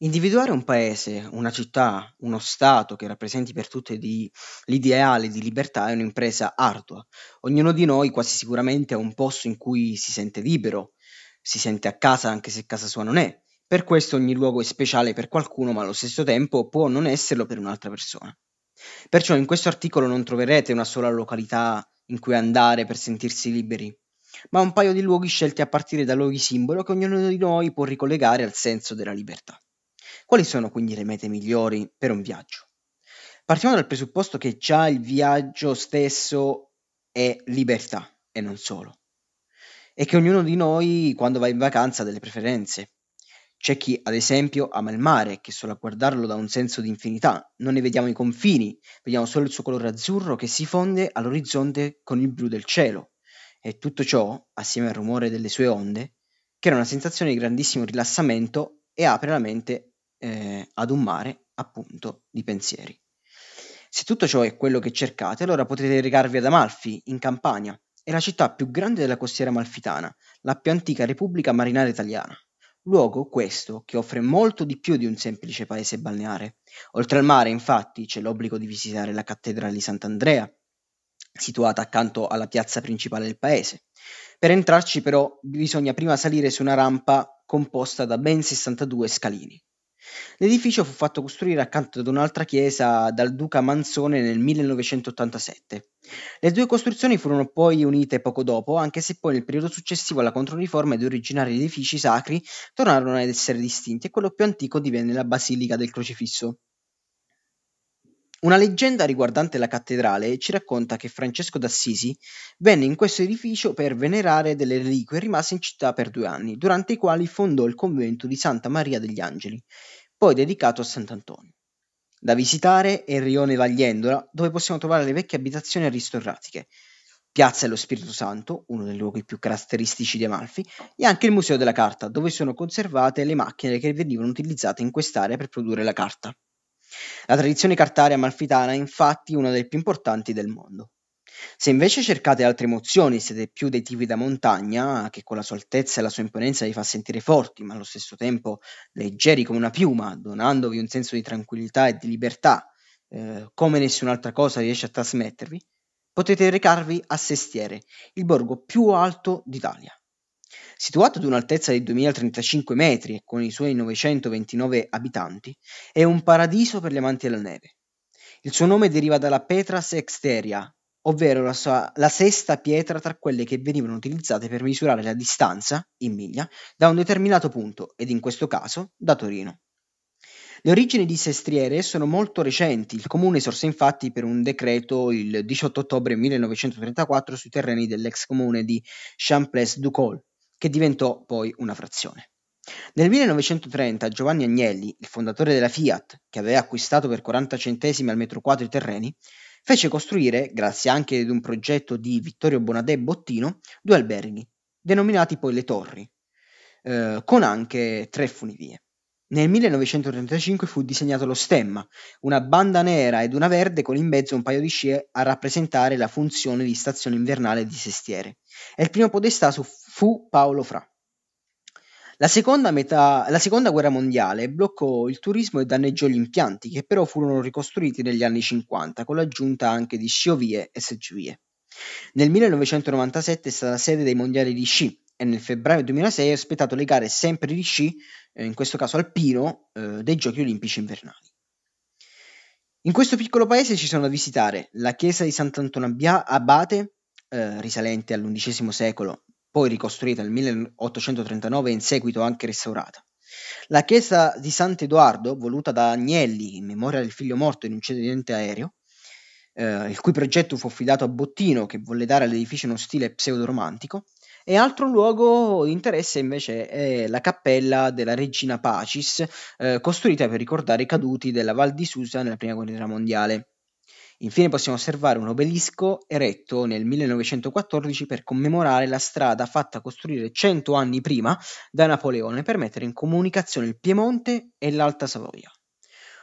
Individuare un paese, una città, uno stato che rappresenti per tutti di- l'ideale di libertà è un'impresa ardua. Ognuno di noi quasi sicuramente ha un posto in cui si sente libero, si sente a casa anche se casa sua non è. Per questo ogni luogo è speciale per qualcuno, ma allo stesso tempo può non esserlo per un'altra persona. Perciò in questo articolo non troverete una sola località in cui andare per sentirsi liberi, ma un paio di luoghi scelti a partire da luoghi simbolo che ognuno di noi può ricollegare al senso della libertà. Quali sono quindi le mete migliori per un viaggio? Partiamo dal presupposto che già il viaggio stesso è libertà e non solo. E che ognuno di noi quando va in vacanza ha delle preferenze. C'è chi, ad esempio, ama il mare, che solo a guardarlo dà un senso di infinità. Non ne vediamo i confini, vediamo solo il suo colore azzurro che si fonde all'orizzonte con il blu del cielo. E tutto ciò, assieme al rumore delle sue onde, crea una sensazione di grandissimo rilassamento e apre la mente eh, ad un mare, appunto, di pensieri. Se tutto ciò è quello che cercate, allora potete recarvi ad Amalfi, in Campania. È la città più grande della costiera amalfitana, la più antica repubblica marinara italiana. Luogo questo che offre molto di più di un semplice paese balneare. Oltre al mare, infatti, c'è l'obbligo di visitare la cattedrale di Sant'Andrea, situata accanto alla piazza principale del paese. Per entrarci però bisogna prima salire su una rampa composta da ben 62 scalini. L'edificio fu fatto costruire accanto ad un'altra chiesa dal duca Manzone nel 1987. Le due costruzioni furono poi unite poco dopo, anche se poi nel periodo successivo alla Controriforma i due originari edifici sacri tornarono ad essere distinti e quello più antico divenne la Basilica del Crocifisso. Una leggenda riguardante la cattedrale ci racconta che Francesco d'Assisi venne in questo edificio per venerare delle reliquie e rimase in città per due anni, durante i quali fondò il convento di Santa Maria degli Angeli, poi dedicato a Sant'Antonio. Da visitare è il rione Vagliendola, dove possiamo trovare le vecchie abitazioni aristocratiche, Piazza dello Spirito Santo, uno dei luoghi più caratteristici di Amalfi, e anche il Museo della Carta, dove sono conservate le macchine che venivano utilizzate in quest'area per produrre la carta. La tradizione cartaria amalfitana è infatti una delle più importanti del mondo. Se invece cercate altre emozioni, siete più dei tipi da montagna, che con la sua altezza e la sua imponenza vi fa sentire forti, ma allo stesso tempo leggeri come una piuma, donandovi un senso di tranquillità e di libertà, eh, come nessun'altra cosa riesce a trasmettervi, potete recarvi a Sestiere, il borgo più alto d'Italia. Situato ad un'altezza di 2035 metri e con i suoi 929 abitanti, è un paradiso per gli amanti della neve. Il suo nome deriva dalla Petra Sexteria, ovvero la, sua, la sesta pietra tra quelle che venivano utilizzate per misurare la distanza, in miglia, da un determinato punto, ed in questo caso da Torino. Le origini di Sestriere sono molto recenti, il comune sorse infatti per un decreto il 18 ottobre 1934 sui terreni dell'ex comune di Champlaise-du-Col, che diventò poi una frazione. Nel 1930 Giovanni Agnelli, il fondatore della Fiat, che aveva acquistato per 40 centesimi al metro quadro i terreni, fece costruire, grazie anche ad un progetto di Vittorio Bonadè Bottino, due alberghi, denominati poi le Torri, eh, con anche tre funivie. Nel 1935 fu disegnato lo stemma, una banda nera ed una verde con in mezzo un paio di scie a rappresentare la funzione di stazione invernale di Sestiere. E il primo podestà fu Paolo Fra. La seconda, metà, la seconda, guerra mondiale bloccò il turismo e danneggiò gli impianti, che però furono ricostruiti negli anni 50 con l'aggiunta anche di sciovie e seggiovie. Nel 1997 è stata sede dei mondiali di sci e nel febbraio 2006 ha ospitato le gare sempre di sci, eh, in questo caso alpino, eh, dei giochi olimpici invernali. In questo piccolo paese ci sono da visitare la chiesa di Sant'Antonio Abate, eh, risalente all'undicesimo secolo, poi ricostruita nel 1839 e in seguito anche restaurata. La chiesa di Sant'Edoardo, voluta da Agnelli in memoria del figlio morto in un incidente aereo, eh, il cui progetto fu affidato a Bottino, che volle dare all'edificio uno stile pseudo-romantico, e altro luogo di interesse invece è la cappella della Regina Pacis, eh, costruita per ricordare i caduti della Val di Susa nella Prima Guerra Mondiale. Infine possiamo osservare un obelisco eretto nel 1914 per commemorare la strada fatta costruire cento anni prima da Napoleone per mettere in comunicazione il Piemonte e l'Alta Savoia.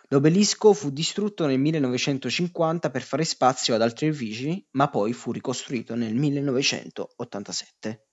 L'obelisco fu distrutto nel 1950 per fare spazio ad altri edifici, ma poi fu ricostruito nel 1987.